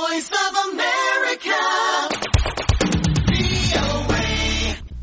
voice of America.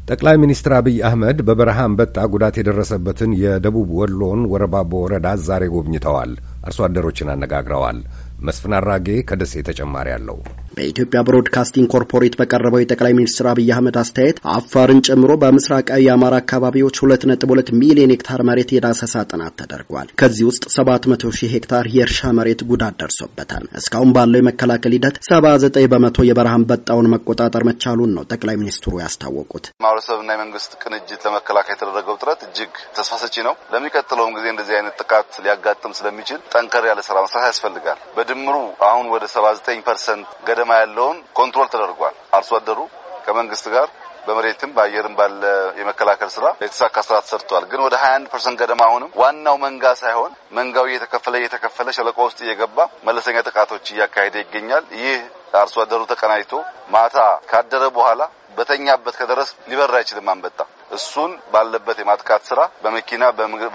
ጠቅላይ ሚኒስትር አብይ አህመድ በበረሃ አንበጣ ጉዳት የደረሰበትን የደቡብ ወሎን ወረባቦ ወረዳ ዛሬ ጎብኝተዋል። አርሶ አደሮችን አነጋግረዋል። መስፍን አራጌ ከደሴ ተጨማሪ አለው። በኢትዮጵያ ብሮድካስቲንግ ኮርፖሬት በቀረበው የጠቅላይ ሚኒስትር አብይ አህመድ አስተያየት አፋርን ጨምሮ በምስራቃዊ የአማራ አካባቢዎች ሁለት ነጥብ ሁለት ሚሊዮን ሄክታር መሬት የዳሰሳ ጥናት ተደርጓል። ከዚህ ውስጥ ሰባት መቶ ሺህ ሄክታር የእርሻ መሬት ጉዳት ደርሶበታል። እስካሁን ባለው የመከላከል ሂደት ሰባ ዘጠኝ በመቶ የበረሃ አንበጣውን መቆጣጠር መቻሉን ነው ጠቅላይ ሚኒስትሩ ያስታወቁት። ማህበረሰብና የመንግስት ቅንጅት ለመከላከል የተደረገው ጥረት እጅግ ተስፋ ሰጪ ነው። ለሚቀጥለውም ጊዜ እንደዚህ አይነት ጥቃት ሊያጋጥም ስለሚችል ጠንከር ያለ ስራ መስራት ያስፈልጋል። በድምሩ አሁን ወደ ሰባ ዘጠኝ percent ገደማ ያለውን control ተደርጓል። አርሶ አደሩ ከመንግስት ጋር በመሬትም በአየርም ባለ የመከላከል ስራ የተሳካ ስራ ተሰርቷል። ግን ወደ 21 percent ገደማ አሁንም ዋናው መንጋ ሳይሆን መንጋው እየተከፈለ እየተከፈለ ሸለቆ ውስጥ እየገባ መለስተኛ ጥቃቶች እያካሄደ ይገኛል። ይህ አርሶ አደሩ ተቀናጅቶ ማታ ካደረ በኋላ በተኛበት ከደረስ ሊበር አይችልም አንበጣ። እሱን ባለበት የማጥቃት ስራ በመኪና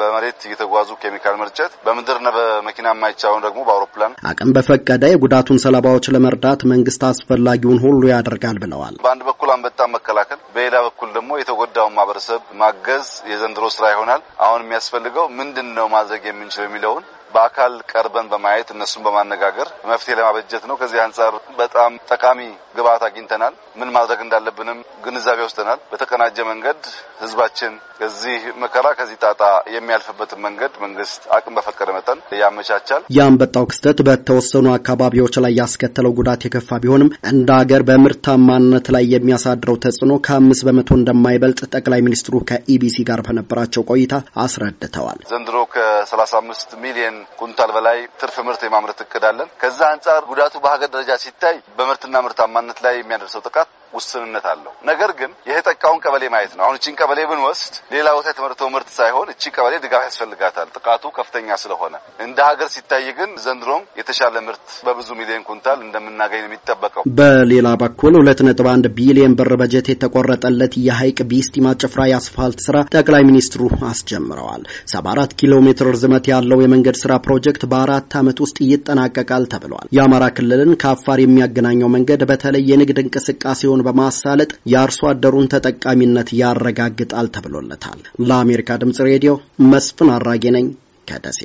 በመሬት እየተጓዙ ኬሚካል መርጨት፣ በምድርና በመኪና የማይቻለውን ደግሞ በአውሮፕላን አቅም በፈቀደ የጉዳቱን ሰለባዎች ለመርዳት መንግስት አስፈላጊውን ሁሉ ያደርጋል ብለዋል። በአንድ በኩል አንበጣ መከላከል፣ በሌላ በኩል ደግሞ የተጎዳውን ማህበረሰብ ማገዝ የዘንድሮ ስራ ይሆናል። አሁን የሚያስፈልገው ምንድን ነው ማድረግ የምንችለው የሚለውን በአካል ቀርበን በማየት እነሱን በማነጋገር መፍትሄ ለማበጀት ነው። ከዚህ አንጻር በጣም ጠቃሚ ግብዓት አግኝተናል። ምን ማድረግ እንዳለብንም ግንዛቤ ወስደናል። በተቀናጀ መንገድ ህዝባችን ከዚህ መከራ ከዚህ ጣጣ የሚያልፍበትን መንገድ መንግስት አቅም በፈቀደ መጠን ያመቻቻል። የአንበጣው ክስተት በተወሰኑ አካባቢዎች ላይ ያስከተለው ጉዳት የከፋ ቢሆንም እንደ ሀገር በምርታማነት ላይ የሚያሳድረው ተጽዕኖ ከአምስት በመቶ እንደማይበልጥ ጠቅላይ ሚኒስትሩ ከኢቢሲ ጋር በነበራቸው ቆይታ አስረድተዋል። ዘንድሮ ከሰላሳ አምስት ሚሊየን ኩንታል በላይ ትርፍ ምርት የማምረት እቅድ አለን። ከዛ አንጻር ጉዳቱ በሀገር ደረጃ ሲታይ በምርትና ምርታማነት ላይ የሚያደርሰው ጥቃት ውስንነት አለው። ነገር ግን የተጠቃውን ቀበሌ ማየት ነው። አሁን እቺን ቀበሌ ብንወስድ ሌላ ቦታ የተመረተው ምርት ሳይሆን እቺ ቀበሌ ድጋፍ ያስፈልጋታል፣ ጥቃቱ ከፍተኛ ስለሆነ። እንደ ሀገር ሲታይ ግን ዘንድሮም የተሻለ ምርት በብዙ ሚሊዮን ኩንታል እንደምናገኝ ነው የሚጠበቀው። በሌላ በኩል ሁለት ነጥብ አንድ ቢሊዮን ብር በጀት የተቆረጠለት የሀይቅ ቢስቲማ ጭፍራ የአስፋልት ስራ ጠቅላይ ሚኒስትሩ አስጀምረዋል። ሰባ አራት ኪሎ ሜትር ርዝመት ያለው የመንገድ ስራ ፕሮጀክት በአራት ዓመት ውስጥ ይጠናቀቃል ተብሏል። የአማራ ክልልን ከአፋር የሚያገናኘው መንገድ በተለይ የንግድ እንቅስቃሴውን በማሳለጥ የአርሶ አደሩን ተጠቃሚነት ያረጋግጣል ተብሎለታል። ለአሜሪካ ድምጽ ሬዲዮ መስፍን አራጌ ነኝ ከደሴ።